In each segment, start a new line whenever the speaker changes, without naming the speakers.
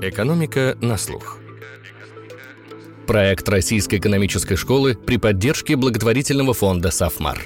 Экономика на слух. Проект Российской экономической школы при поддержке благотворительного фонда «Сафмар».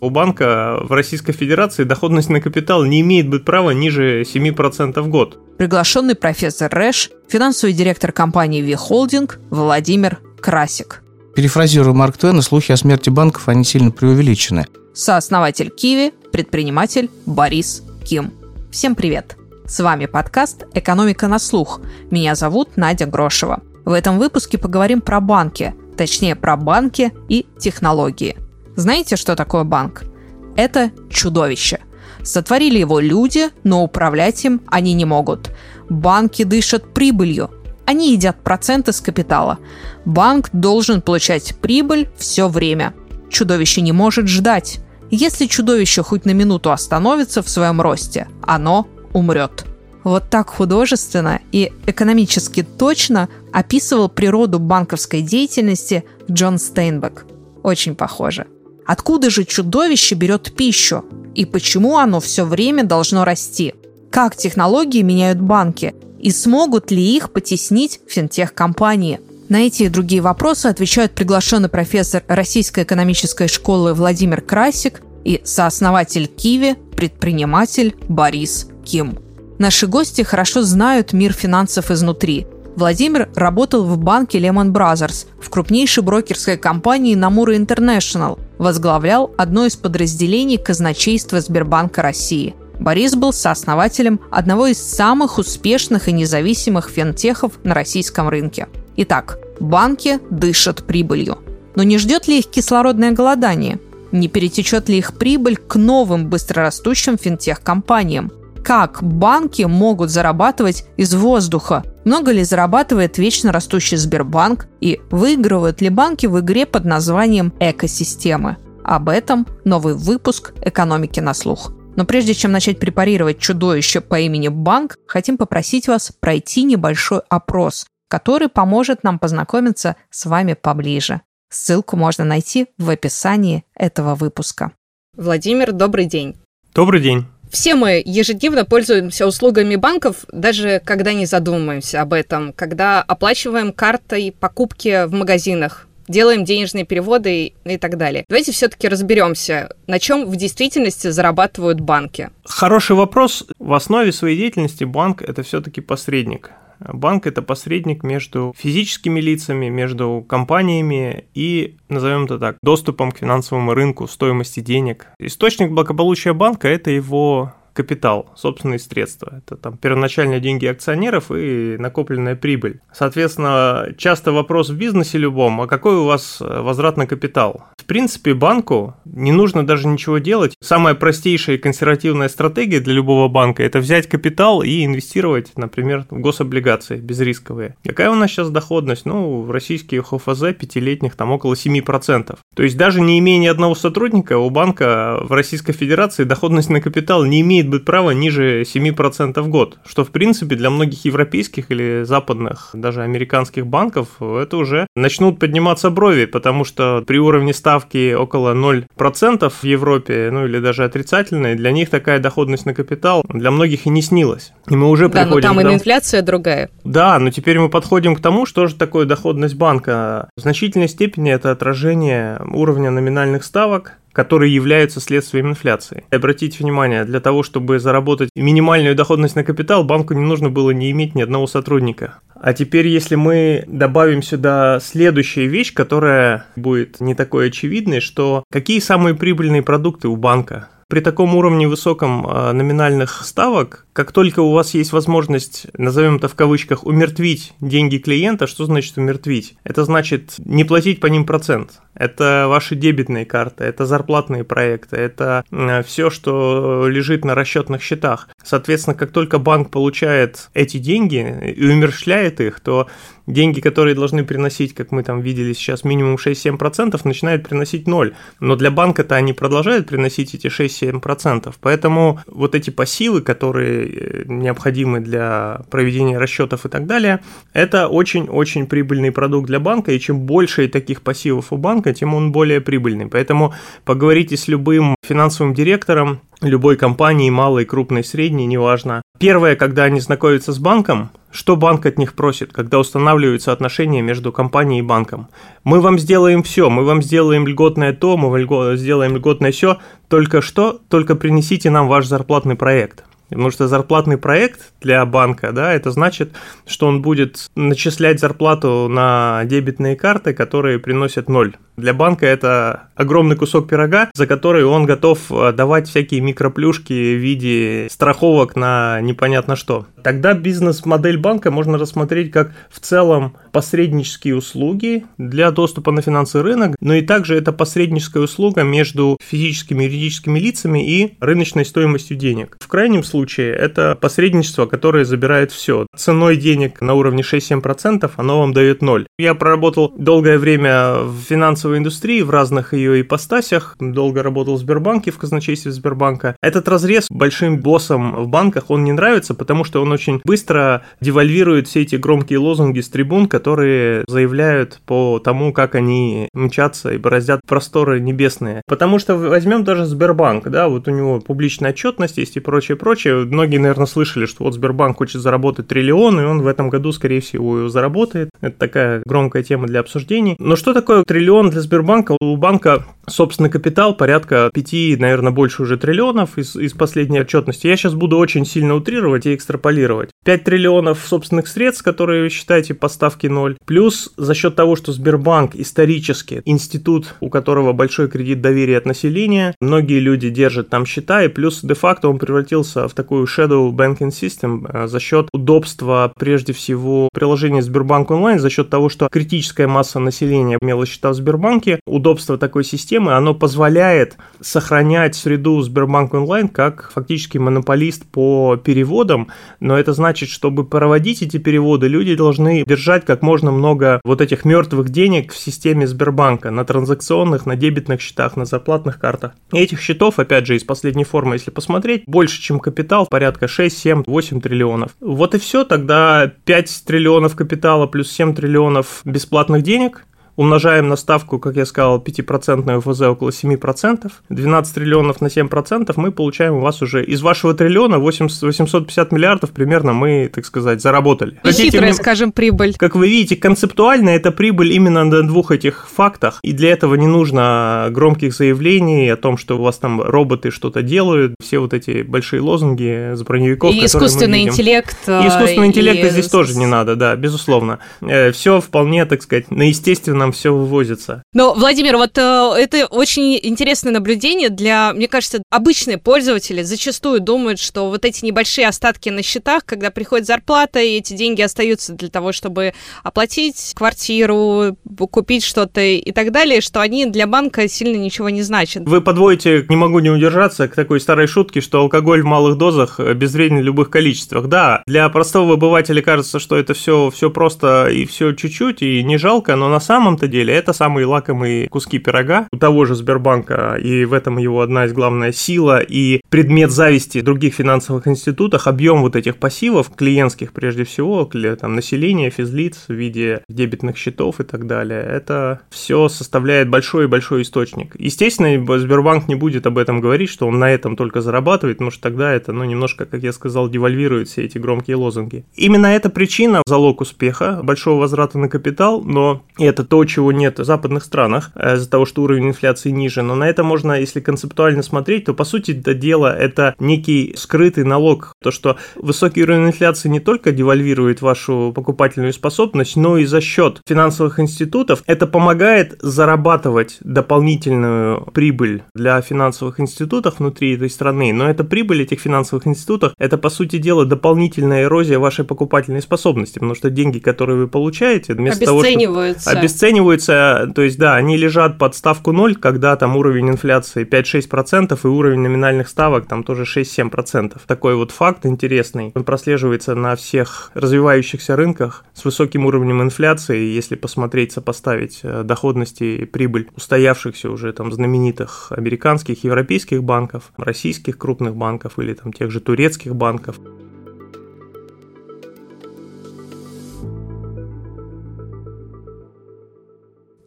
У банка в Российской Федерации доходность на капитал не имеет быть права ниже 7% в год.
Приглашенный профессор Рэш, финансовый директор компании «Ви-Холдинг» Владимир Красик.
Перефразируя Марк Твена, слухи о смерти банков, они сильно преувеличены.
Сооснователь Киви, предприниматель Борис Ким. Всем привет! С вами подкаст «Экономика на слух». Меня зовут Надя Грошева. В этом выпуске поговорим про банки, точнее про банки и технологии. Знаете, что такое банк? Это чудовище. Сотворили его люди, но управлять им они не могут. Банки дышат прибылью. Они едят проценты с капитала. Банк должен получать прибыль все время. Чудовище не может ждать. Если чудовище хоть на минуту остановится в своем росте, оно умрет. Вот так художественно и экономически точно описывал природу банковской деятельности Джон Стейнбек. Очень похоже. Откуда же чудовище берет пищу? И почему оно все время должно расти? Как технологии меняют банки? И смогут ли их потеснить финтех-компании? На эти и другие вопросы отвечают приглашенный профессор Российской экономической школы Владимир Красик и сооснователь Киви, предприниматель Борис Ким. Наши гости хорошо знают мир финансов изнутри. Владимир работал в банке Lehman Brothers, в крупнейшей брокерской компании Namura International, возглавлял одно из подразделений казначейства Сбербанка России. Борис был сооснователем одного из самых успешных и независимых финтехов на российском рынке. Итак, банки дышат прибылью. Но не ждет ли их кислородное голодание? Не перетечет ли их прибыль к новым быстрорастущим финтех-компаниям? Как банки могут зарабатывать из воздуха. Много ли зарабатывает вечно растущий Сбербанк и выигрывают ли банки в игре под названием «Экосистемы». Об этом новый выпуск «Экономики на слух». Но прежде чем начать препарировать чудовище по имени Банк, хотим попросить вас пройти небольшой опрос, который поможет нам познакомиться с вами поближе. Ссылку можно найти в описании этого выпуска. Владимир, добрый день.
Добрый день.
Все мы ежедневно пользуемся услугами банков, даже когда не задумываемся об этом, когда оплачиваем картой покупки в магазинах, делаем денежные переводы и так далее. Давайте все-таки разберемся, на чем в действительности зарабатывают банки.
Хороший вопрос. В основе своей деятельности банк это все-таки посредник. Банк – это посредник между физическими лицами, между компаниями и, назовем это так, доступом к финансовому рынку, стоимости денег. Источник благополучия банка – это его капитал, собственные средства. Это там первоначальные деньги акционеров и накопленная прибыль. Соответственно, часто вопрос в бизнесе любом, а какой у вас возврат на капитал? В принципе, банку не нужно даже ничего делать. Самая простейшая и консервативная стратегия для любого банка – это взять капитал и инвестировать, например, в гособлигации безрисковые. Какая у нас сейчас доходность? Ну, в российских ОФЗ пятилетних там около 7%. То есть даже не имея ни одного сотрудника, у банка в Российской Федерации доходность на капитал не имеет быть права ниже 7% в год, что в принципе для многих европейских или западных, даже американских банков это уже начнут подниматься брови, потому что при уровне ставки около 0% в Европе, ну или даже отрицательной, для них такая доходность на капитал для многих и не снилась. И мы уже
да,
приходим...
но там и инфляция другая.
Да, но теперь мы подходим к тому, что же такое доходность банка. В значительной степени это отражение уровня номинальных ставок, которые являются следствием инфляции. Обратите внимание, для того, чтобы заработать минимальную доходность на капитал, банку не нужно было не иметь ни одного сотрудника. А теперь, если мы добавим сюда следующая вещь, которая будет не такой очевидной, что какие самые прибыльные продукты у банка? При таком уровне высоком а, номинальных ставок, как только у вас есть возможность, назовем это в кавычках, умертвить деньги клиента, что значит умертвить? Это значит не платить по ним процент. Это ваши дебетные карты, это зарплатные проекты, это все, что лежит на расчетных счетах. Соответственно, как только банк получает эти деньги и умерщвляет их, то деньги, которые должны приносить, как мы там видели сейчас, минимум 6-7%, начинают приносить 0. Но для банка-то они продолжают приносить эти 6-7%. Поэтому вот эти пассивы, которые э, необходимы для проведения расчетов и так далее, это очень-очень прибыльный продукт для банка. И чем больше таких пассивов у банка, тем он более прибыльный. Поэтому поговорите с любым финансовым директором, любой компании, малой, крупной, средней, неважно. Первое, когда они знакомятся с банком, что банк от них просит, когда устанавливаются отношения между компанией и банком? Мы вам сделаем все, мы вам сделаем льготное то, мы вам сделаем льготное все, только что, только принесите нам ваш зарплатный проект. Потому что зарплатный проект для банка, да, это значит, что он будет начислять зарплату на дебетные карты, которые приносят ноль. Для банка это огромный кусок пирога, за который он готов э, давать всякие микроплюшки в виде страховок на непонятно что. Тогда бизнес-модель банка можно рассмотреть как в целом посреднические услуги для доступа на финансовый рынок, но и также это посредническая услуга между физическими и юридическими лицами и рыночной стоимостью денег. В крайнем случае это посредничество, которое забирает все. Ценой денег на уровне 6-7% оно вам дает ноль. Я проработал долгое время в финансовой индустрии в разных ее ипостасях. Долго работал в Сбербанке, в казначействе Сбербанка. Этот разрез большим боссом в банках, он не нравится, потому что он очень быстро девальвирует все эти громкие лозунги с трибун, которые заявляют по тому, как они мчатся и бороздят просторы небесные. Потому что возьмем даже Сбербанк, да, вот у него публичная отчетность есть и прочее, прочее. Многие, наверное, слышали, что вот Сбербанк хочет заработать триллион, и он в этом году, скорее всего, его заработает. Это такая громкая тема для обсуждений. Но что такое триллион для Сбербанка у банка собственный капитал порядка 5, наверное, больше уже триллионов из, из последней отчетности. Я сейчас буду очень сильно утрировать и экстраполировать. 5 триллионов собственных средств, которые вы считаете поставки ноль. Плюс за счет того, что Сбербанк исторически институт, у которого большой кредит доверия от населения, многие люди держат там счета, и плюс де-факто он превратился в такую shadow banking system э, за счет удобства, прежде всего, приложения Сбербанк онлайн, за счет того, что критическая масса населения имела счета в Сбербанке, удобство такой системы, оно позволяет сохранять среду Сбербанк онлайн как фактически монополист по переводам, но это значит, чтобы проводить эти переводы, люди должны держать как можно много вот этих мертвых денег в системе Сбербанка на транзакционных, на дебетных счетах, на зарплатных картах. И этих счетов, опять же, из последней формы, если посмотреть, больше, чем капитал, порядка 6, 7, 8 триллионов. Вот и все, тогда 5 триллионов капитала плюс 7 триллионов бесплатных денег, умножаем на ставку, как я сказал, 5% ФЗ около 7%, 12 триллионов на 7%, мы получаем у вас уже из вашего триллиона 8, 850 миллиардов примерно мы, так сказать, заработали.
Хитрая, мне, скажем, прибыль.
Как вы видите, концептуально это прибыль именно на двух этих фактах, и для этого не нужно громких заявлений о том, что у вас там роботы что-то делают, все вот эти большие лозунги с броневиков,
и искусственный интеллект.
И искусственный интеллект и... здесь тоже не надо, да, безусловно. Э, все вполне, так сказать, на естественном все вывозится.
Но, Владимир, вот э, это очень интересное наблюдение для, мне кажется, обычные пользователи зачастую думают, что вот эти небольшие остатки на счетах, когда приходит зарплата, и эти деньги остаются для того, чтобы оплатить квартиру, купить что-то и так далее, что они для банка сильно ничего не значат.
Вы подводите, не могу не удержаться, к такой старой шутке, что алкоголь в малых дозах безвреден в любых количествах. Да, для простого обывателя кажется, что это все, все просто и все чуть-чуть, и не жалко, но на самом самом-то деле это самые лакомые куски пирога у того же Сбербанка, и в этом его одна из главная сила и предмет зависти других финансовых институтах, объем вот этих пассивов, клиентских прежде всего, для там, населения, физлиц в виде дебетных счетов и так далее, это все составляет большой-большой источник. Естественно, Сбербанк не будет об этом говорить, что он на этом только зарабатывает, потому что тогда это, ну, немножко, как я сказал, девальвирует все эти громкие лозунги. Именно эта причина залог успеха, большого возврата на капитал, но это то, чего нет в западных странах, э, из-за того, что уровень инфляции ниже. Но на это можно, если концептуально смотреть, то по сути это дело это некий скрытый налог. То, что высокий уровень инфляции не только девальвирует вашу покупательную способность, но и за счет финансовых институтов это помогает зарабатывать дополнительную прибыль для финансовых институтов внутри этой страны. Но эта прибыль этих финансовых институтов это по сути дела дополнительная эрозия вашей покупательной способности, потому что деньги, которые вы получаете, вместо того, что обесцениваются, оцениваются, то есть, да, они лежат под ставку 0, когда там уровень инфляции 5-6% и уровень номинальных ставок там тоже 6-7%. Такой вот факт интересный. Он прослеживается на всех развивающихся рынках с высоким уровнем инфляции. Если посмотреть, сопоставить э, доходности и прибыль устоявшихся уже там знаменитых американских, европейских банков, российских крупных банков или там тех же турецких банков.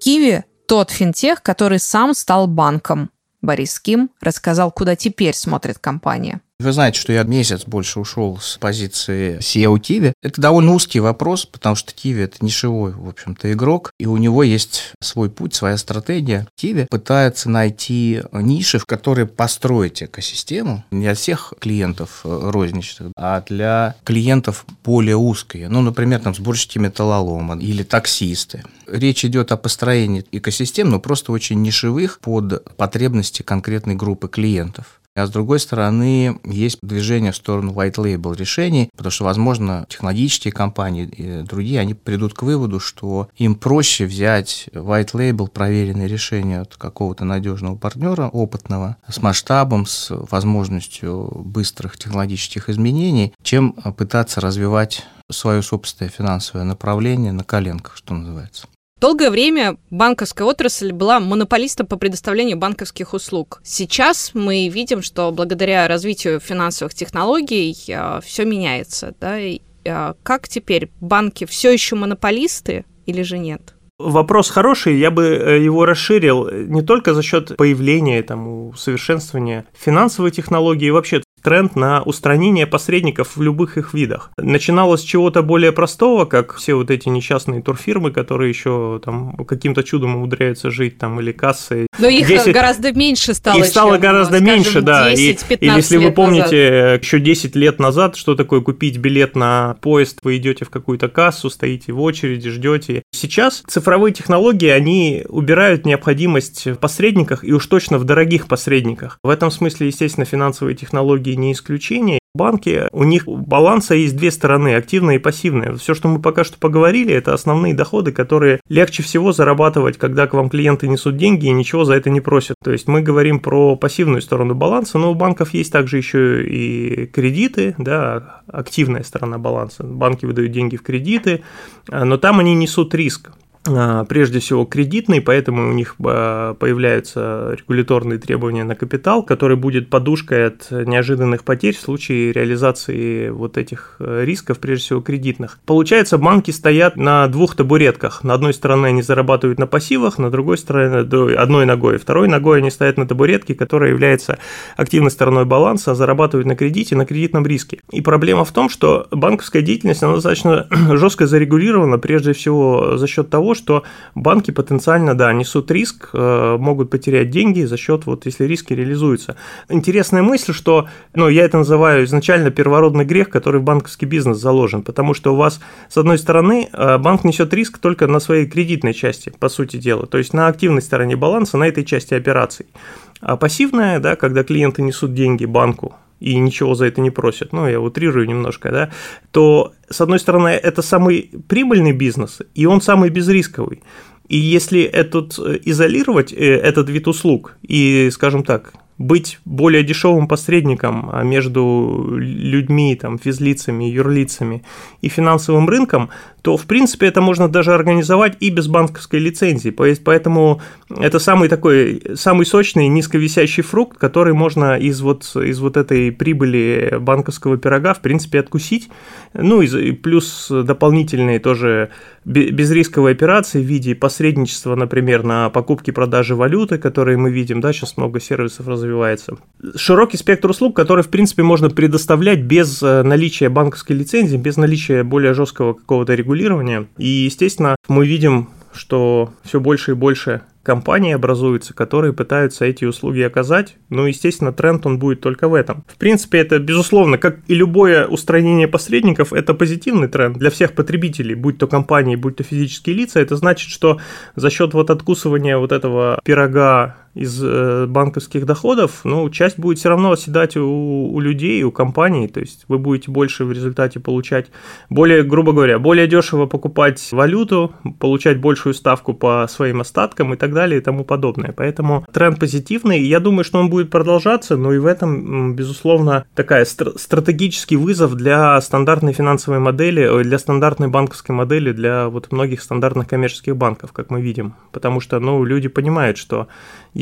Киви – тот финтех, который сам стал банком. Борис Ким рассказал, куда теперь смотрит компания.
Вы знаете, что я месяц больше ушел с позиции SEO Тиви. Это довольно узкий вопрос, потому что Тиви – это нишевой, в общем-то, игрок, и у него есть свой путь, своя стратегия. Тиви пытается найти ниши, в которые построить экосистему не для всех клиентов э, розничных, а для клиентов более узкие. Ну, например, там сборщики металлолома или таксисты. Речь идет о построении экосистем, но просто очень нишевых под потребности конкретной группы клиентов. А с другой стороны, есть движение в сторону white label решений, потому что, возможно, технологические компании и другие, они придут к выводу, что им проще взять white label проверенное решение от какого-то надежного партнера, опытного, с масштабом, с возможностью быстрых технологических изменений, чем пытаться развивать свое собственное финансовое направление на коленках, что называется.
Долгое время банковская отрасль была монополистом по предоставлению банковских услуг. Сейчас мы видим, что благодаря развитию финансовых технологий э, все меняется. Да? И, э, как теперь? Банки все еще монополисты или же нет?
Вопрос хороший, я бы э, его расширил не только за счет появления, там, усовершенствования финансовой технологии, вообще тренд на устранение посредников в любых их видах. Начиналось с чего-то более простого, как все вот эти несчастные турфирмы, которые еще там каким-то чудом умудряются жить там или кассы.
Но их 10... гораздо меньше стало.
Их стало чем, гораздо скажем, меньше, да. 10, и, и если вы помните, назад. еще 10 лет назад, что такое купить билет на поезд, вы идете в какую-то кассу, стоите в очереди, ждете. Сейчас цифровые технологии, они убирают необходимость в посредниках и уж точно в дорогих посредниках. В этом смысле, естественно, финансовые технологии не исключение. Банки, у них баланса есть две стороны, активная и пассивная. Все, что мы пока что поговорили, это основные доходы, которые легче всего зарабатывать, когда к вам клиенты несут деньги и ничего за это не просят. То есть мы говорим про пассивную сторону баланса, но у банков есть также еще и кредиты, да, активная сторона баланса. Банки выдают деньги в кредиты, но там они несут риск. А, прежде всего кредитный, поэтому у них а, появляются регуляторные требования на капитал, который будет подушкой от неожиданных потерь в случае реализации вот этих э, рисков, прежде всего кредитных. Получается, банки стоят на двух табуретках. На одной стороне они зарабатывают на пассивах, на другой стороне одной ногой. Второй ногой они стоят на табуретке, которая является активной стороной баланса, а зарабатывают на кредите, на кредитном риске. И проблема в том, что банковская деятельность она достаточно жестко зарегулирована, прежде всего за счет того, что банки потенциально, да, несут риск, э, могут потерять деньги за счет, вот если риски реализуются. Интересная мысль, что, ну, я это называю изначально первородный грех, который в банковский бизнес заложен, потому что у вас, с одной стороны, э, банк несет риск только на своей кредитной части, по сути дела, то есть на активной стороне баланса, на этой части операций. А пассивная, да, когда клиенты несут деньги банку, и ничего за это не просят, ну, я утрирую немножко, да, то, с одной стороны, это самый прибыльный бизнес, и он самый безрисковый. И если этот, э, изолировать э, этот вид услуг и, скажем так, быть более дешевым посредником а, между людьми, там, физлицами, юрлицами и финансовым рынком, то, в принципе, это можно даже организовать и без банковской лицензии. Поэтому это самый такой, самый сочный, низковисящий фрукт, который можно из вот, из вот этой прибыли банковского пирога, в принципе, откусить. Ну, и плюс дополнительные тоже безрисковые операции в виде посредничества, например, на покупке продажи валюты, которые мы видим, да, сейчас много сервисов развивается. Широкий спектр услуг, который, в принципе, можно предоставлять без э, наличия банковской лицензии, без наличия более жесткого какого-то регулирования. И, естественно, мы видим, что все больше и больше компании образуются, которые пытаются эти услуги оказать. Ну, естественно, тренд он будет только в этом. В принципе, это, безусловно, как и любое устранение посредников, это позитивный тренд для всех потребителей, будь то компании, будь то физические лица. Это значит, что за счет вот откусывания вот этого пирога из э, банковских доходов, ну, часть будет все равно оседать у, у людей, у компаний, то есть вы будете больше в результате получать, более, грубо говоря, более дешево покупать валюту, получать большую ставку по своим остаткам и так далее и тому подобное. Поэтому тренд позитивный, я думаю, что он будет продолжаться, но и в этом, безусловно, такая стр- стратегический вызов для стандартной финансовой модели, для стандартной банковской модели, для вот многих стандартных коммерческих банков, как мы видим. Потому что, ну, люди понимают, что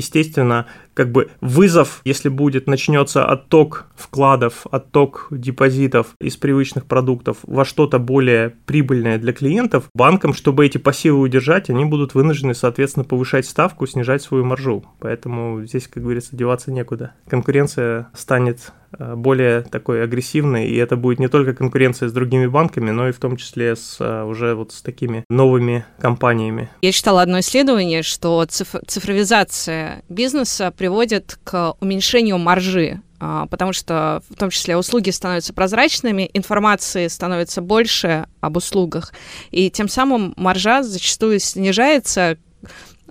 естественно, как бы вызов, если будет, начнется отток вкладов, отток депозитов из привычных продуктов во что-то более прибыльное для клиентов, банкам, чтобы эти пассивы удержать, они будут вынуждены, соответственно, повышать ставку, снижать свою маржу. Поэтому здесь, как говорится, деваться некуда. Конкуренция станет Э, более такой агрессивной, и это будет не только конкуренция с другими банками, но и в том числе с э, уже вот с такими новыми компаниями.
Я читала одно исследование, что цифровизация бизнеса приводит к уменьшению маржи а, потому что в том числе услуги становятся прозрачными, информации становится больше об услугах, и тем самым маржа зачастую снижается,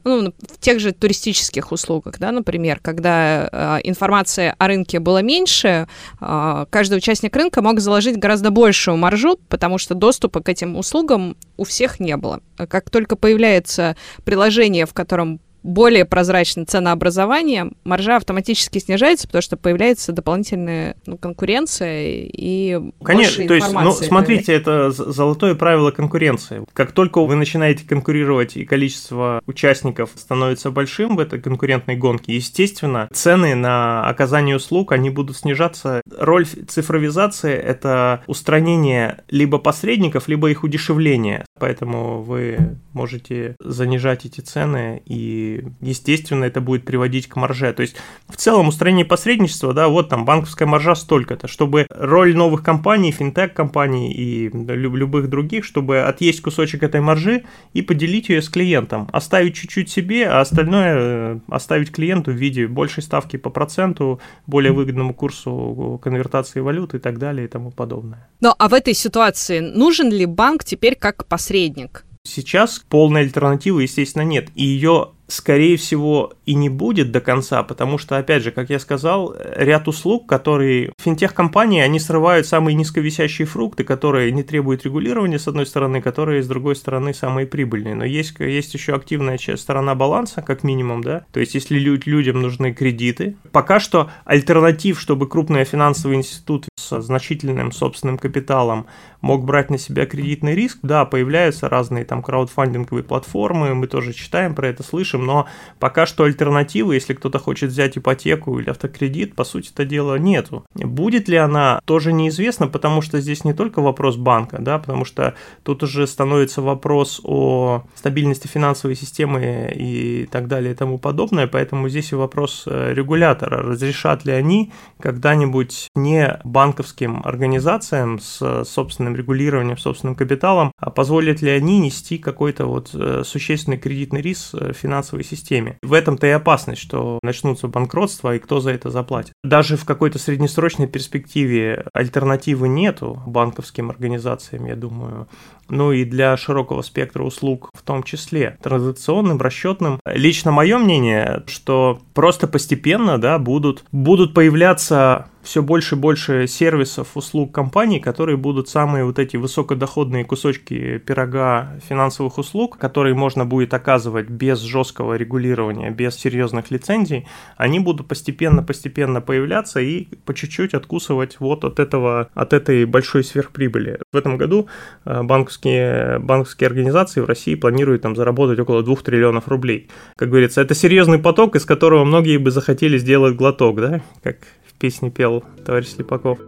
ну, в тех же туристических услугах, да, например, когда э, информации о рынке было меньше, э, каждый участник рынка мог заложить гораздо большую маржу, потому что доступа к этим услугам у всех не было. Как только появляется приложение, в котором более прозрачное ценообразование, маржа автоматически снижается, потому что появляется дополнительная ну, конкуренция и
Конечно, то есть, ну, смотрите, это золотое правило конкуренции. Как только вы начинаете конкурировать и количество участников становится большим в этой конкурентной гонке, естественно, цены на оказание услуг, они будут снижаться. Роль цифровизации – это устранение либо посредников, либо их удешевление. Поэтому вы можете занижать эти цены и естественно, это будет приводить к марже. То есть, в целом, устранение посредничества, да, вот там банковская маржа столько-то, чтобы роль новых компаний, финтех-компаний и любых других, чтобы отъесть кусочек этой маржи и поделить ее с клиентом, оставить чуть-чуть себе, а остальное э, оставить клиенту в виде большей ставки по проценту, более выгодному курсу конвертации валюты и так далее и тому подобное.
Ну, а в этой ситуации нужен ли банк теперь как посредник?
Сейчас полной альтернативы, естественно, нет. И ее скорее всего, и не будет до конца, потому что, опять же, как я сказал, ряд услуг, которые финтех-компании, они срывают самые низковисящие фрукты, которые не требуют регулирования, с одной стороны, которые, с другой стороны, самые прибыльные. Но есть, есть еще активная часть, сторона баланса, как минимум, да, то есть если людям нужны кредиты. Пока что альтернатив, чтобы крупный финансовый институт с значительным собственным капиталом мог брать на себя кредитный риск, да, появляются разные там краудфандинговые платформы, мы тоже читаем про это, слышим, но пока что альтернативы, если кто-то хочет взять ипотеку или автокредит, по сути это дела нету. Будет ли она, тоже неизвестно, потому что здесь не только вопрос банка, да, потому что тут уже становится вопрос о стабильности финансовой системы и так далее и тому подобное, поэтому здесь и вопрос э, регулятора, разрешат ли они когда-нибудь не банковским организациям с собственным регулированием, собственным капиталом, а позволят ли они нести какой-то вот э, существенный кредитный риск э, финансовой финансовой системе. В этом-то и опасность, что начнутся банкротства, и кто за это заплатит. Даже в какой-то среднесрочной перспективе альтернативы нету банковским организациям, я думаю, ну и для широкого спектра услуг в том числе, транзакционным, расчетным. Лично мое мнение, что просто постепенно да, будут, будут появляться все больше и больше сервисов, услуг компаний, которые будут самые вот эти высокодоходные кусочки пирога финансовых услуг, которые можно будет оказывать без жесткого регулирования, без серьезных лицензий, они будут постепенно-постепенно появляться и по чуть-чуть откусывать вот от этого, от этой большой сверхприбыли. В этом году э, банковские, банковские организации в России планируют там заработать около 2 триллионов рублей. Как говорится, это серьезный поток, из которого многие бы захотели сделать глоток, да, как песни пел товарищ Слепаков.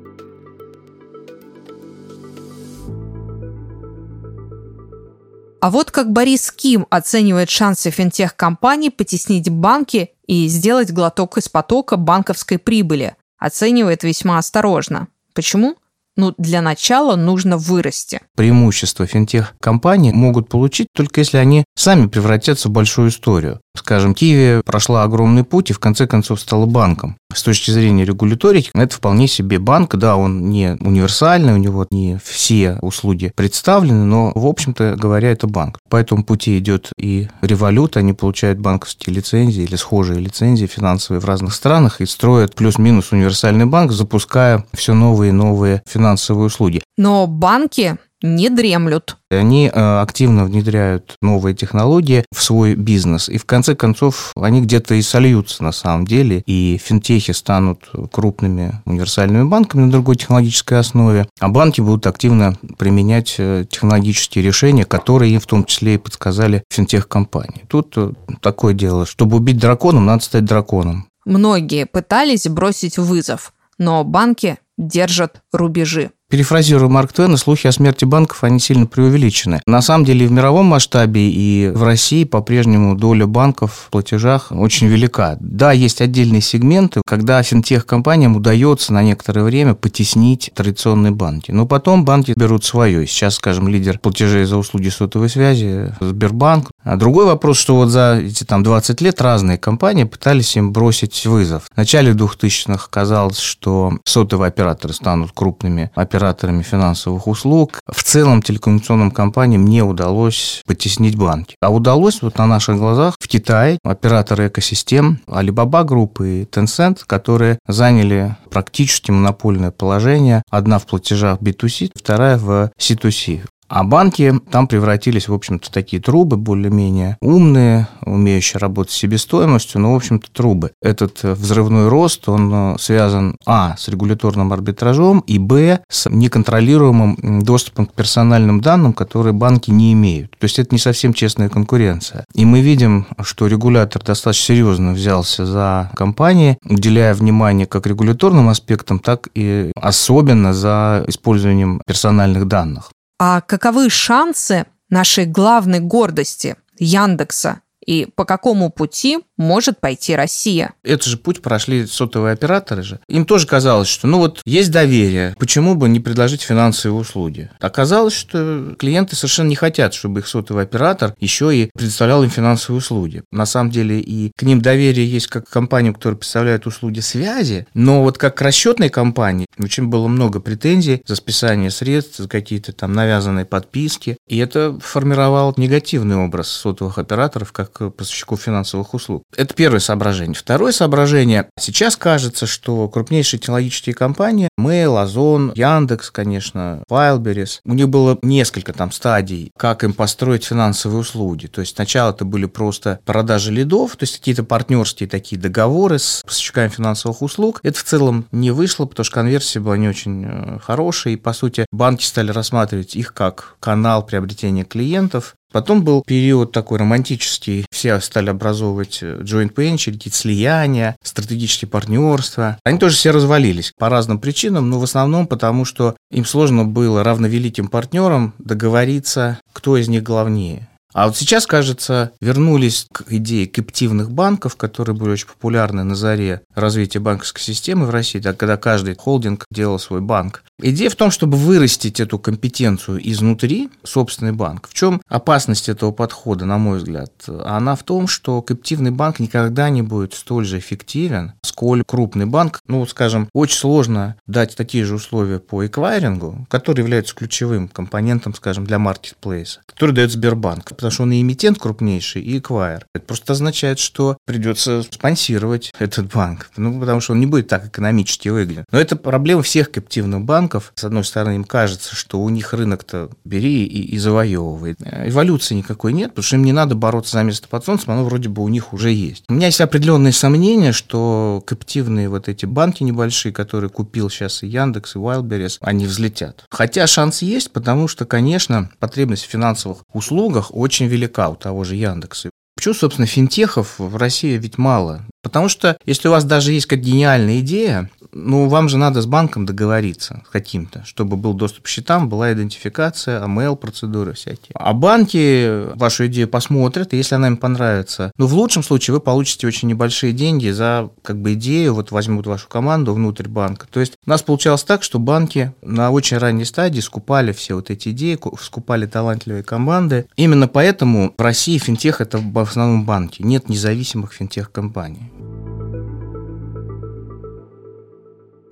А вот как Борис Ким оценивает шансы финтех-компаний потеснить банки и сделать глоток из потока банковской прибыли. Оценивает весьма осторожно. Почему? Ну, для начала нужно вырасти.
Преимущества финтех-компаний могут получить только если они сами превратятся в большую историю. Скажем, Киви прошла огромный путь и в конце концов стала банком. С точки зрения регуляторики, это вполне себе банк, да, он не универсальный, у него не все услуги представлены, но, в общем-то говоря, это банк. По этому пути идет и револют, они получают банковские лицензии или схожие лицензии финансовые в разных странах и строят плюс-минус универсальный банк, запуская все новые и новые финансовые услуги.
Но банки не дремлют.
Они э, активно внедряют новые технологии в свой бизнес, и в конце концов они где-то и сольются на самом деле, и финтехи станут крупными универсальными банками на другой технологической основе, а банки будут активно применять э, технологические решения, которые им в том числе и подсказали финтех-компании. Тут э, такое дело, чтобы убить дракона, надо стать драконом.
Многие пытались бросить вызов, но банки держат рубежи.
Перефразируя Марк Твена, слухи о смерти банков, они сильно преувеличены. На самом деле в мировом масштабе и в России по-прежнему доля банков в платежах очень велика. Да, есть отдельные сегменты, когда финтех-компаниям удается на некоторое время потеснить традиционные банки. Но потом банки берут свое. Сейчас, скажем, лидер платежей за услуги сотовой связи – Сбербанк. А другой вопрос, что вот за эти там 20 лет разные компании пытались им бросить вызов. В начале 2000-х казалось, что сотовые операторы станут крупными операторами операторами финансовых услуг. В целом телекоммуникационным компаниям не удалось потеснить банки. А удалось вот на наших глазах в Китае операторы экосистем Alibaba группы и Tencent, которые заняли практически монопольное положение. Одна в платежах B2C, вторая в C2C. А банки там превратились, в общем-то, такие трубы более-менее умные, умеющие работать с себестоимостью, но, в общем-то, трубы. Этот взрывной рост, он э, связан, а, с регуляторным арбитражом, и, б, с неконтролируемым доступом к персональным данным, которые банки не имеют. То есть это не совсем честная конкуренция. И мы видим, что регулятор достаточно серьезно взялся за компании, уделяя внимание как регуляторным аспектам, так и особенно за использованием персональных данных.
А каковы шансы нашей главной гордости Яндекса и по какому пути может пойти Россия.
Это же путь прошли сотовые операторы же. Им тоже казалось, что ну вот есть доверие, почему бы не предложить финансовые услуги. Оказалось, что клиенты совершенно не хотят, чтобы их сотовый оператор еще и предоставлял им финансовые услуги. На самом деле и к ним доверие есть как к компаниям, которые представляют услуги связи, но вот как к расчетной компании очень было много претензий за списание средств, за какие-то там навязанные подписки. И это формировало негативный образ сотовых операторов как поставщиков финансовых услуг. Это первое соображение. Второе соображение. Сейчас кажется, что крупнейшие технологические компании, Mail, Озон, Яндекс, конечно, Wildberries, у них было несколько там стадий, как им построить финансовые услуги. То есть сначала это были просто продажи лидов, то есть какие-то партнерские такие договоры с поставщиками финансовых услуг. Это в целом не вышло, потому что конверсия была не очень э, хорошая, и, по сути, банки стали рассматривать их как канал приобретения клиентов, Потом был период такой романтический. Все стали образовывать э, joint venture, какие-то слияния, стратегические партнерства. Они тоже все развалились по разным причинам, но в основном потому, что им сложно было равновеликим партнерам договориться, кто из них главнее. А вот сейчас, кажется, вернулись к идее криптивных банков, которые были очень популярны на заре развития банковской системы в России, так, когда каждый холдинг делал свой банк. Идея в том, чтобы вырастить эту компетенцию изнутри, собственный банк. В чем опасность этого подхода, на мой взгляд? Она в том, что криптивный банк никогда не будет столь же эффективен, сколь крупный банк. Ну, скажем, очень сложно дать такие же условия по эквайрингу, который является ключевым компонентом, скажем, для маркетплейса, который дает Сбербанк потому что он и эмитент крупнейший, и эквайр. Это просто означает, что придется спонсировать этот банк, ну, потому что он не будет так экономически выгляден. Но это проблема всех криптивных банков. С одной стороны, им кажется, что у них рынок-то бери и, и завоевывай. Эволюции никакой нет, потому что им не надо бороться за место под солнцем, оно вроде бы у них уже есть. У меня есть определенные сомнения, что криптивные вот эти банки небольшие, которые купил сейчас и Яндекс, и Wildberries, они взлетят. Хотя шанс есть, потому что, конечно, потребность в финансовых услугах очень очень велика у того же Яндекса. Почему, собственно, финтехов в России ведь мало? Потому что если у вас даже есть как гениальная идея, ну, вам же надо с банком договориться каким-то, чтобы был доступ к счетам, была идентификация, AML процедуры всякие. А банки вашу идею посмотрят, и если она им понравится, ну, в лучшем случае вы получите очень небольшие деньги за как бы идею, вот возьмут вашу команду внутрь банка. То есть у нас получалось так, что банки на очень ранней стадии скупали все вот эти идеи, скупали талантливые команды. Именно поэтому в России финтех это в основном банки, нет независимых финтех-компаний.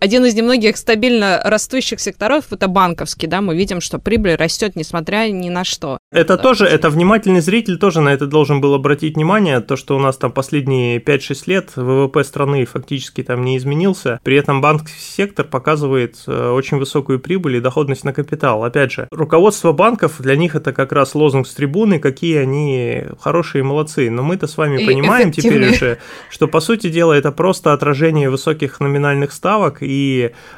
Один из немногих стабильно растущих секторов это банковский, да, мы видим, что прибыль растет несмотря ни на что.
Это да. тоже, это внимательный зритель тоже на это должен был обратить внимание, то, что у нас там последние 5-6 лет ВВП страны фактически там не изменился, при этом банковский сектор показывает э, очень высокую прибыль и доходность на капитал. Опять же, руководство банков, для них это как раз лозунг с трибуны, какие они хорошие и молодцы, но мы-то с вами и понимаем теперь уже, что по сути дела это просто отражение высоких номинальных ставок и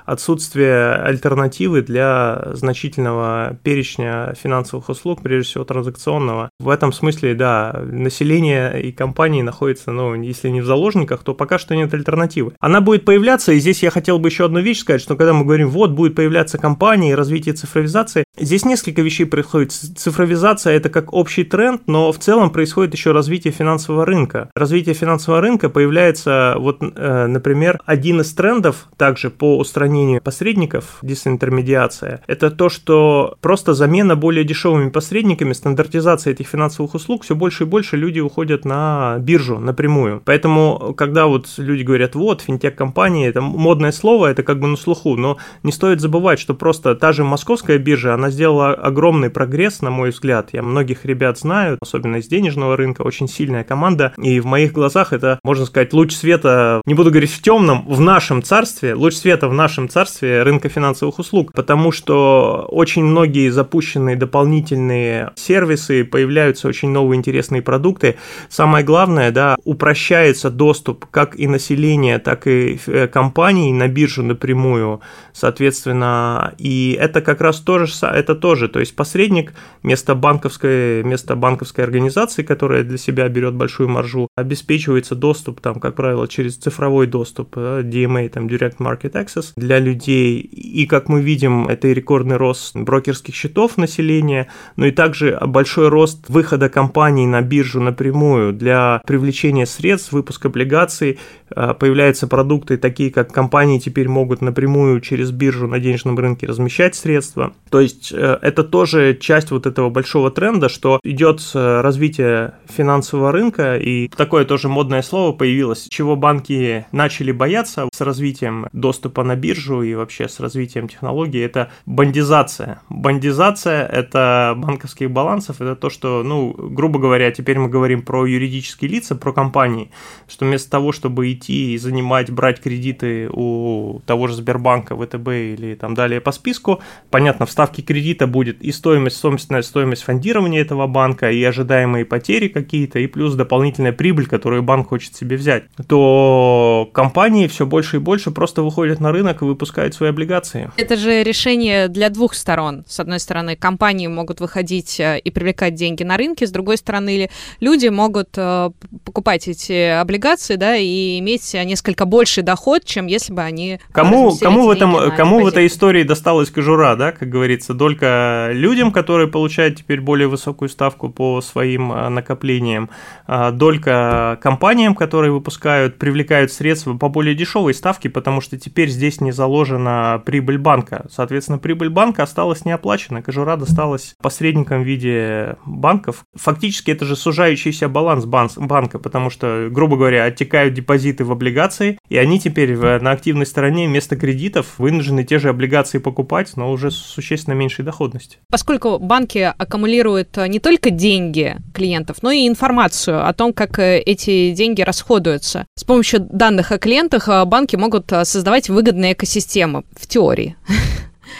отсутствие альтернативы для значительного перечня финансовых услуг, прежде всего транзакционного. В этом смысле, да, население и компании находятся, ну, если не в заложниках, то пока что нет альтернативы. Она будет появляться, и здесь я хотел бы еще одну вещь сказать, что когда мы говорим, вот, будет появляться компания и развитие цифровизации, здесь несколько вещей происходит. Цифровизация – это как общий тренд, но в целом происходит еще развитие финансового рынка. Развитие финансового рынка появляется, вот, э, например, один из трендов также по устранению посредников, дисинтермедиация, это то, что просто замена более дешевыми посредниками, стандартизация этих финансовых услуг, все больше и больше люди уходят на биржу напрямую. Поэтому, когда вот люди говорят, вот, финтех-компании, это модное слово, это как бы на слуху, но не стоит забывать, что просто та же московская биржа, она сделала огромный прогресс, на мой взгляд. Я многих ребят знаю, особенно из денежного рынка, очень сильная команда, и в моих глазах это, можно сказать, луч света, не буду говорить в темном, в нашем царстве, луч света в нашем царстве рынка финансовых услуг, потому что очень многие запущенные дополнительные сервисы, появляются очень новые интересные продукты. Самое главное, да, упрощается доступ как и населения, так и э, компаний на биржу напрямую, соответственно, и это как раз тоже, это тоже, то есть посредник вместо банковской, вместо банковской организации, которая для себя берет большую маржу, обеспечивается доступ, там, как правило, через цифровой доступ, DMA, там, Direct Market Access для людей, и, как мы видим, это и рекордный рост брокерских счетов населения, но и также большой рост выхода компаний на биржу напрямую. Для привлечения средств, выпуск облигаций, а, появляются продукты такие, как компании теперь могут напрямую через биржу на денежном рынке размещать средства. То есть э, это тоже часть вот этого большого тренда, что идет развитие финансового рынка, и такое тоже модное слово появилось, чего банки начали бояться с развитием доступа на биржу и вообще с развитием технологий, это бандизация. Бандизация – это банковских балансов, это то, что, ну, грубо говоря, теперь мы говорим про юридические лица, про компании, что вместо того, чтобы идти и занимать, брать кредиты у того же Сбербанка, ВТБ или там далее по списку, понятно, в ставке кредита будет и стоимость, собственная стоимость фондирования этого банка, и ожидаемые потери какие-то, и плюс дополнительная прибыль, которую банк хочет себе взять, то компании все больше и больше просто выходят на рынок и выпускают свои облигации.
Это же решение для двух сторон. С одной стороны, компании могут выходить э, и привлекать деньги на рынке, с другой стороны, люди могут э, покупать эти облигации, да, и иметь несколько больший доход, чем если бы они
кому кому в этом кому в этой истории досталась кожура, да, как говорится, только людям, которые получают теперь более высокую ставку по своим э, накоплениям, а только компаниям, которые выпускают, привлекают средства по более дешевой ставке, потому что теперь здесь не заложена прибыль банка. Соответственно, прибыль банка осталась неоплачена, кожура досталась посредникам в виде банков. Фактически это же сужающийся баланс банка, потому что, грубо говоря, оттекают депозиты в облигации, и они теперь на активной стороне вместо кредитов вынуждены те же облигации покупать, но уже существенно меньшей доходностью.
Поскольку банки аккумулируют не только деньги клиентов, но и информацию о том, как э, эти деньги расходуются. С помощью данных о клиентах э, банки могут э, создавать выгодные экосистемы в теории.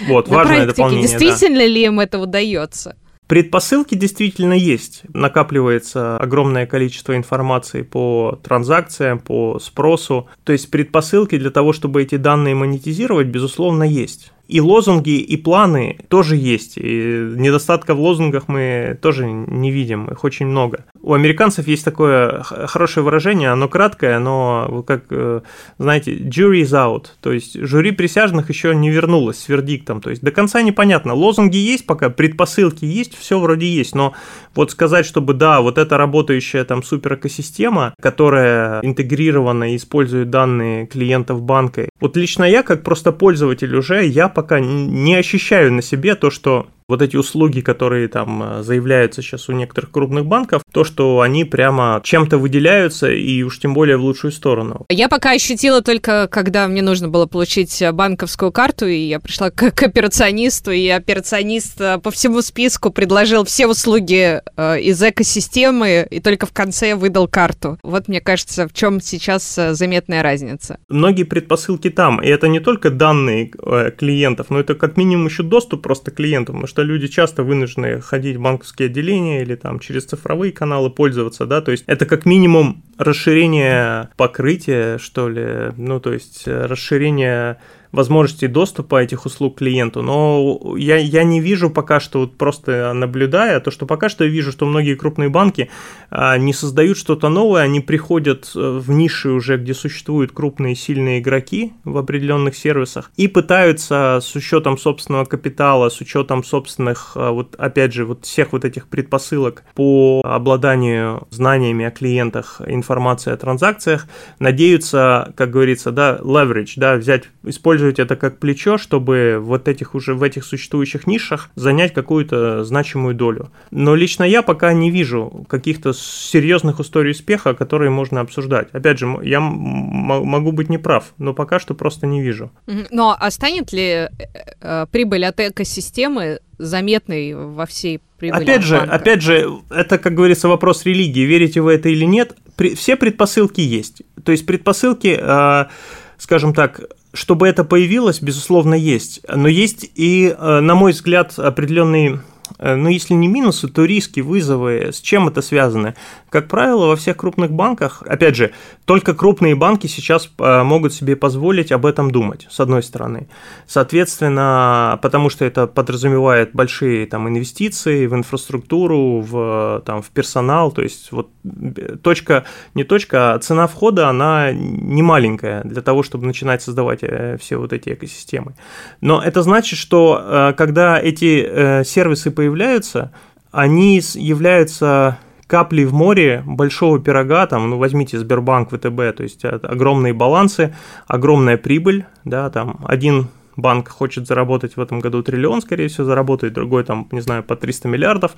Вот, важное дополнение.
Действительно да. ли им это удается?
Предпосылки действительно есть. Накапливается огромное количество информации по транзакциям, по спросу. То есть предпосылки для того, чтобы эти данные монетизировать, безусловно, есть. И лозунги, и планы тоже есть. И недостатка в лозунгах мы тоже не видим, их очень много. У американцев есть такое хорошее выражение, оно краткое, но как, э, знаете, jury is out, то есть жюри присяжных еще не вернулось с вердиктом, то есть до конца непонятно. Лозунги есть пока, предпосылки есть, все вроде есть, но вот сказать, чтобы да, вот эта работающая там супер экосистема, которая интегрирована и использует данные клиентов банка, вот лично я, как просто пользователь уже, я пока не ощущаю на себе то, что вот эти услуги, которые там э, заявляются сейчас у некоторых крупных банков, то, что они прямо чем-то выделяются и уж тем более в лучшую сторону.
Я пока ощутила только, когда мне нужно было получить банковскую карту, и я пришла к, к операционисту, и операционист э, по всему списку предложил все услуги э, из экосистемы, и только в конце выдал карту. Вот мне кажется, в чем сейчас заметная разница.
Многие предпосылки там, и это не только данные клиентов, но это как минимум еще доступ просто клиентам, потому что люди часто вынуждены ходить в банковские отделения или там через цифровые каналы пользоваться, да, то есть это как минимум расширение покрытия, что ли, ну, то есть расширение возможности доступа этих услуг клиенту. Но я, я не вижу пока что, вот просто наблюдая, то, что пока что я вижу, что многие крупные банки а, не создают что-то новое, они приходят э, в ниши уже, где существуют крупные сильные игроки в определенных сервисах и пытаются с учетом собственного капитала, с учетом собственных, а, вот опять же, вот всех вот этих предпосылок по обладанию знаниями о клиентах, информации о транзакциях, надеются, как говорится, да, leverage, да, взять, использовать это как плечо, чтобы вот этих уже в этих существующих нишах занять какую-то значимую долю. Но лично я пока не вижу каких-то серьезных историй успеха, которые можно обсуждать. Опять же, я могу быть неправ, но пока что просто не вижу.
Но а станет ли э, э, прибыль от экосистемы заметной во всей прибыли.
Опять же, банка. опять же, это, как говорится, вопрос религии. Верите вы это или нет? все предпосылки есть. То есть предпосылки, э, скажем так, чтобы это появилось, безусловно, есть. Но есть и, на мой взгляд, определенные Э, но если не минусы, то риски, вызовы, с чем это связано? Как правило, во всех крупных банках, опять же, только крупные банки сейчас э, могут себе позволить об этом думать, с одной стороны. Соответственно, потому что это подразумевает большие там, инвестиции в инфраструктуру, в, там, в персонал, то есть вот точка, не точка, а цена входа, она не маленькая для того, чтобы начинать создавать э, все вот эти экосистемы. Но это значит, что когда эти сервисы появляются, они являются каплей в море большого пирога, там, ну, возьмите Сбербанк, ВТБ, то есть огромные балансы, огромная прибыль, да, там, один банк хочет заработать в этом году триллион, скорее всего, заработает, другой там, не знаю, по 300 миллиардов.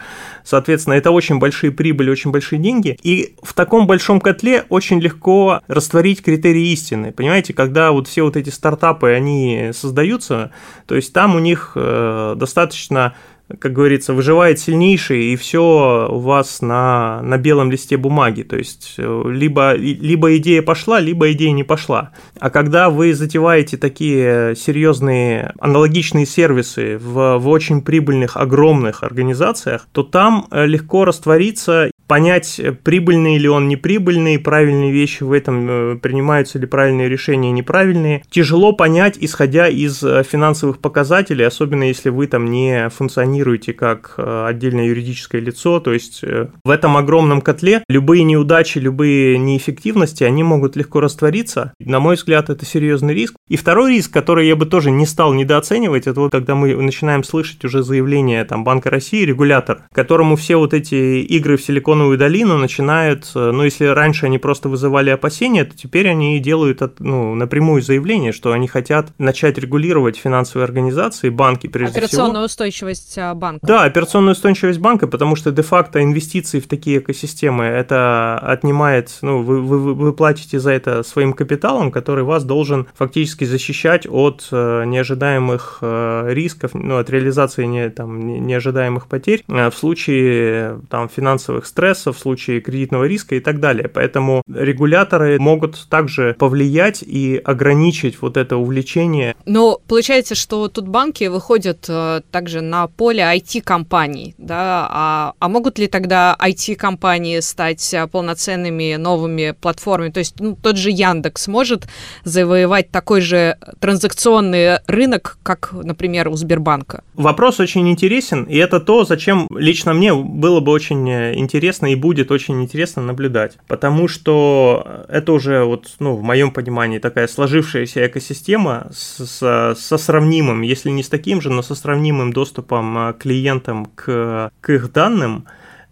Соответственно, это очень большие прибыли, очень большие деньги. И в таком большом котле очень легко растворить критерии истины. Понимаете, когда вот все вот эти стартапы, они создаются, то есть там у них э, достаточно как говорится, выживает сильнейший, и все у вас на, на белом листе бумаги. То есть, э, либо, либо идея пошла, либо идея не пошла. А когда вы затеваете такие серьезные аналогичные сервисы в, в очень прибыльных, огромных организациях, то там э, легко раствориться понять, э, прибыльный ли он, неприбыльный, правильные вещи в этом, э, принимаются ли правильные решения, неправильные. Тяжело понять, исходя из э, финансовых показателей, особенно если вы там не функционируете как отдельное юридическое лицо, то есть в этом огромном котле любые неудачи, любые неэффективности, они могут легко раствориться. На мой взгляд, это серьезный риск. И второй риск, который я бы тоже не стал недооценивать, это вот когда мы начинаем слышать уже заявление там Банка России, регулятор, которому все вот эти игры в силикон Силиконовую долину начинают, э, ну, если раньше они просто вызывали опасения, то теперь они делают ну, напрямую заявление, что они хотят начать регулировать финансовые организации, банки прежде
операционную всего. Операционную устойчивость а, банка.
Да, операционную устойчивость банка, потому что де-факто инвестиции в такие экосистемы это отнимает, ну, вы, вы, вы платите за это своим капиталом, который вас должен фактически защищать от э, неожидаемых э, рисков, ну, от реализации не, там, неожидаемых потерь в случае там, финансовых стрессов стресса, в случае кредитного риска и так далее. Поэтому регуляторы могут также повлиять и ограничить вот это увлечение.
Но получается, что тут банки выходят э, также на поле IT-компаний, да, а, а могут ли тогда IT-компании стать э, полноценными новыми платформами? То есть ну, тот же Яндекс может завоевать такой же транзакционный рынок, как, например, у Сбербанка?
Вопрос очень интересен, и это то, зачем лично мне было бы очень э, интересно интересно и будет очень интересно наблюдать, потому что это уже вот, ну, в моем понимании такая сложившаяся экосистема с, с, со сравнимым, если не с таким же, но со сравнимым доступом э, клиентам к, к их данным,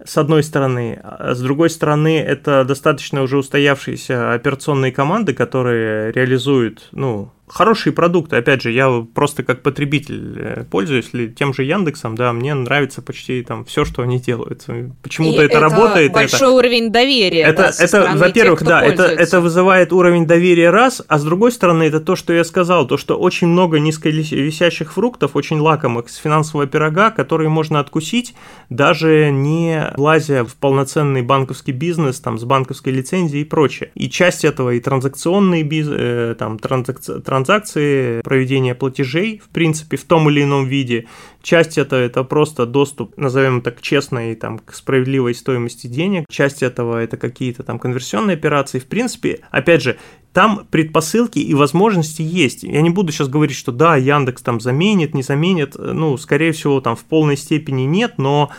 с одной стороны. А с другой стороны, это достаточно уже устоявшиеся операционные команды, которые реализуют, ну, хорошие продукты. Опять же, я просто как потребитель э, пользуюсь тем же Яндексом, да, мне нравится почти там все, что они делают. Почему-то это, это работает.
Большой
это,
уровень доверия.
Это,
да,
это во-первых, да, это, это вызывает уровень доверия раз, а с другой стороны, это то, что я сказал, то, что очень много низковисящих фруктов, очень лакомых с финансового пирога, которые можно откусить, даже не лазя в полноценный банковский бизнес, там, с банковской лицензией и прочее. И часть этого и транзакционный бизнес, э, там, транзак транзакции, проведение платежей, в принципе, в том или ином виде. Часть это, это просто доступ, назовем так, честной, там, к справедливой стоимости денег. Часть этого это какие-то там конверсионные операции. В принципе, опять же, там предпосылки и возможности есть. Я не буду сейчас говорить, что да, Яндекс там заменит, не заменит. Ну, скорее всего, там в полной степени нет, но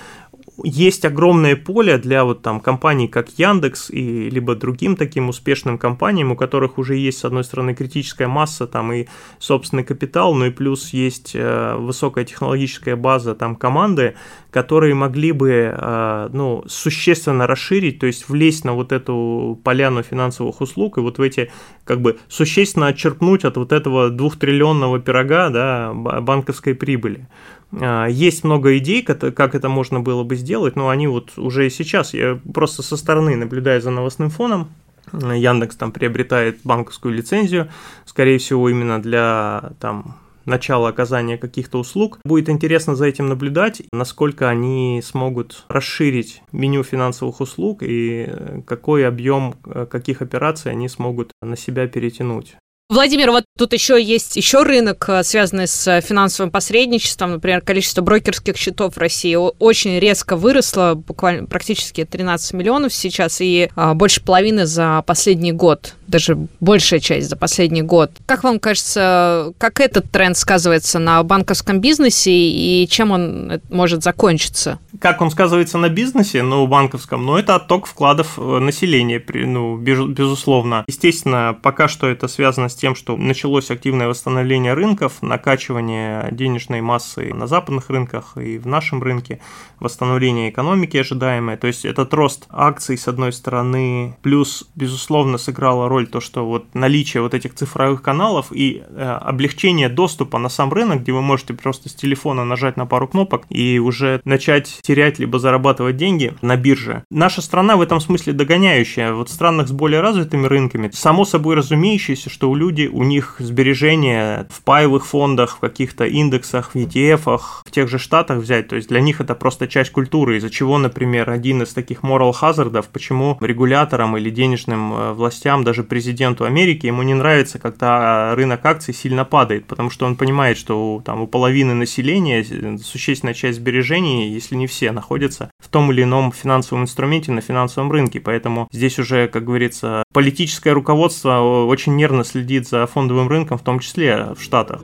есть огромное поле для вот там компаний, как Яндекс и либо другим таким успешным компаниям, у которых уже есть, с одной стороны, критическая масса там и собственный капитал, но и плюс есть э, высокая технологическая база там команды, которые могли бы э, ну, существенно расширить, то есть влезть на вот эту поляну финансовых услуг и вот в эти как бы существенно отчерпнуть от вот этого двухтриллионного пирога да, банковской прибыли. А, есть много идей, как это можно было бы сделать, но они вот уже и сейчас, я просто со стороны наблюдаю за новостным фоном, Яндекс там приобретает банковскую лицензию, скорее всего, именно для там начала оказания каких-то услуг. Будет интересно за этим наблюдать, насколько они смогут расширить меню финансовых услуг и какой объем э, каких операций они смогут на себя перетянуть.
Владимир, вот тут еще есть еще рынок, э, связанный с э, финансовым посредничеством. Например, количество брокерских счетов в России очень резко выросло, буквально практически 13 миллионов сейчас, и а, больше половины за последний год даже большая часть за последний год. Как вам кажется, как этот тренд сказывается на банковском бизнесе и чем он может закончиться?
Как он сказывается на бизнесе, ну, банковском? Ну, это отток вкладов э, населения, ну, безусловно. Естественно, пока что это связано тем, что началось активное восстановление рынков, накачивание денежной массы на западных рынках и в нашем рынке, восстановление экономики ожидаемое. То есть этот рост акций, с одной стороны, плюс, безусловно, сыграла роль роль то, что вот наличие вот этих цифровых каналов и э, облегчение доступа на сам рынок, где вы можете просто с телефона нажать на пару кнопок и уже начать терять либо зарабатывать деньги на бирже. Наша страна в этом смысле догоняющая. Вот в странах с более развитыми рынками, само собой разумеющееся, что у людей, у них сбережения в паевых фондах, в каких-то индексах, в ETF, в тех же штатах взять, то есть для них это просто часть культуры, из-за чего, например, один из таких moral hazardов, почему регуляторам или денежным э, властям даже президенту Америки, ему не нравится, когда рынок акций сильно падает, потому что он понимает, что там, у половины населения существенная часть сбережений, если не все, находится в том или ином финансовом инструменте на финансовом рынке. Поэтому здесь уже, как говорится, политическое руководство очень нервно следит за фондовым рынком, в том числе в Штатах.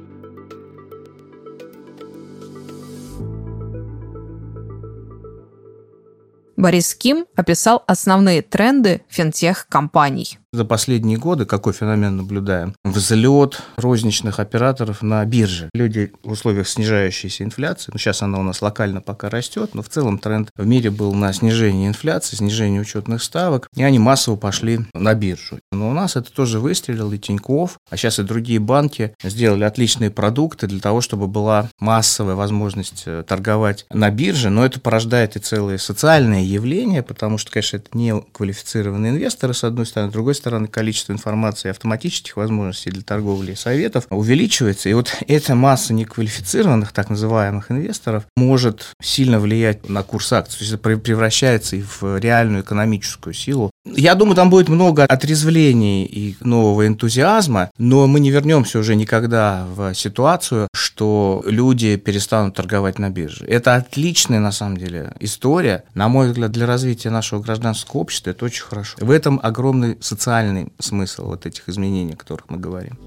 Борис Ким описал основные тренды финтех-компаний
за последние годы какой феномен наблюдаем? Взлет розничных операторов на бирже. Люди в условиях снижающейся инфляции, ну сейчас она у нас локально пока растет, но в целом тренд в мире был на снижение инфляции, снижение учетных ставок, и они массово пошли на биржу. Но у нас это тоже выстрелил, и Тиньков, а сейчас и другие банки сделали отличные продукты для того, чтобы была массовая возможность э, торговать на бирже, но это порождает и целые социальные явления, потому что, конечно, это не квалифицированные инвесторы, с одной стороны, с другой стороны, количество информации автоматических возможностей для торговли и советов увеличивается. И вот эта масса неквалифицированных, так называемых инвесторов, может сильно влиять на курс акций. То есть это превращается и в реальную экономическую силу. Я думаю, там будет много отрезвлений и нового энтузиазма, но мы не вернемся уже никогда в ситуацию, что люди перестанут торговать на бирже. Это отличная, на самом деле, история. На мой взгляд, для развития нашего гражданского общества это очень хорошо. В этом огромный социальный социальный смысл вот этих изменений, о которых мы говорим.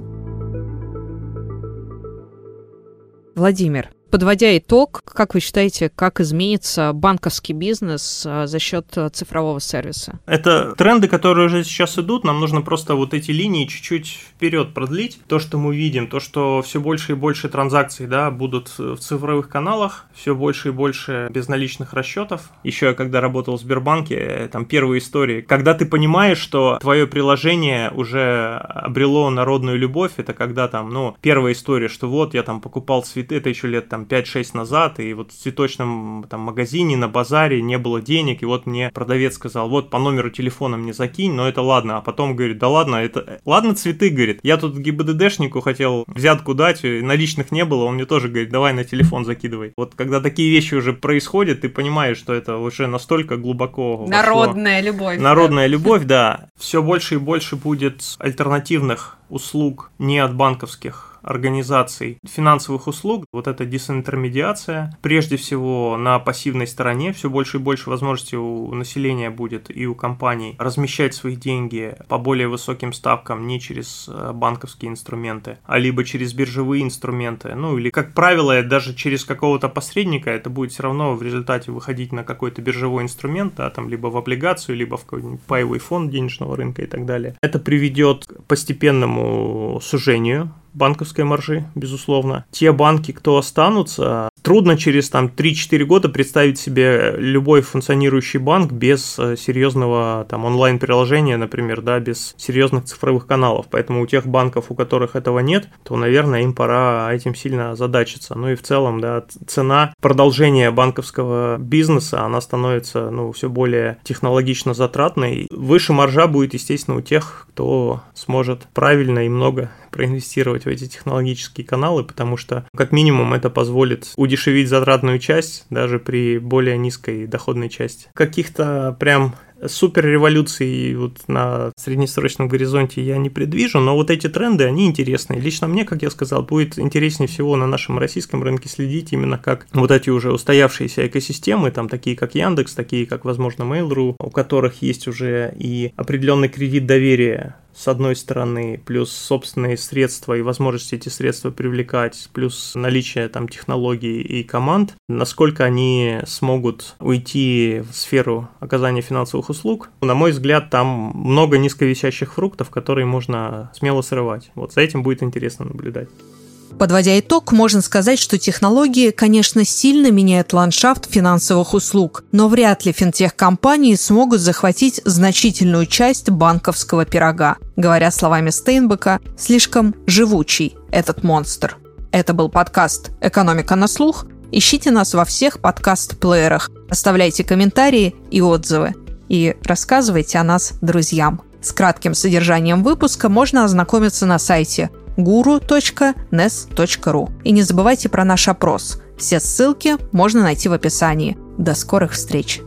Владимир, Подводя итог, как вы считаете, как изменится банковский бизнес а, за счет а, цифрового сервиса?
Это тренды, которые уже сейчас идут. Нам нужно просто вот эти линии чуть-чуть вперед продлить. То, что мы видим, то, что все больше и больше транзакций да, будут в цифровых каналах, все больше и больше безналичных расчетов. Еще я когда работал в Сбербанке, там первые истории, когда ты понимаешь, что твое приложение уже обрело народную любовь, это когда там, ну, первая история, что вот я там покупал цветы, это еще лет там там 5-6 назад, и вот в цветочном там магазине, на базаре не было денег, и вот мне продавец сказал, вот по номеру телефона мне закинь, но это ладно, а потом говорит, да ладно, это, ладно цветы, говорит, я тут ГИБДДшнику хотел взятку дать, наличных не было, он мне тоже говорит, давай на телефон закидывай. Вот когда такие вещи уже происходят, ты понимаешь, что это уже настолько глубоко
Народная вошло. любовь.
Народная да. любовь, да. Все больше и больше будет альтернативных услуг не от банковских организаций финансовых услуг, вот эта дисинтермедиация, прежде всего на пассивной стороне, все больше и больше возможностей у населения будет и у компаний размещать свои деньги по более высоким ставкам не через э, банковские инструменты, а либо через биржевые инструменты, ну или, как правило, даже через какого-то посредника это будет все равно в результате выходить на какой-то биржевой инструмент, да, там либо в облигацию, либо в какой-нибудь паевый фонд денежного рынка и так далее. Это приведет к постепенному сужению банковской маржи, безусловно. Те банки, кто останутся, трудно через там 3-4 года представить себе любой функционирующий банк без э, серьезного там онлайн-приложения, например, да, без серьезных цифровых каналов. Поэтому у тех банков, у которых этого нет, то, наверное, им пора этим сильно задачиться. Ну и в целом, да, цена продолжения банковского бизнеса, она становится, ну, все более технологично затратной. Выше маржа будет, естественно, у тех, кто сможет правильно и много проинвестировать в эти технологические каналы, потому что, как минимум, это позволит удешевить затратную часть даже при более низкой доходной части. Каких-то прям супер революции вот на среднесрочном горизонте я не предвижу, но вот эти тренды, они интересные. Лично мне, как я сказал, будет интереснее всего на нашем российском рынке следить именно как вот эти уже устоявшиеся экосистемы, там такие как Яндекс, такие как, возможно, Mail.ru, у которых есть уже и определенный кредит доверия с одной стороны, плюс собственные средства и возможности эти средства привлекать, плюс наличие там технологий и команд, насколько они смогут уйти в сферу оказания финансовых услуг. На мой взгляд, там много низковисящих фруктов, которые можно смело срывать. Вот за этим будет интересно наблюдать.
Подводя итог, можно сказать, что технологии, конечно, сильно меняют ландшафт финансовых услуг, но вряд ли финтех-компании смогут захватить значительную часть банковского пирога. Говоря словами Стейнбека, слишком живучий этот монстр. Это был подкаст «Экономика на слух». Ищите нас во всех подкаст-плеерах, оставляйте комментарии и отзывы. И рассказывайте о нас друзьям. С кратким содержанием выпуска можно ознакомиться на сайте – guru.nes.ru. И не забывайте про наш опрос. Все ссылки можно найти в описании. До скорых встреч!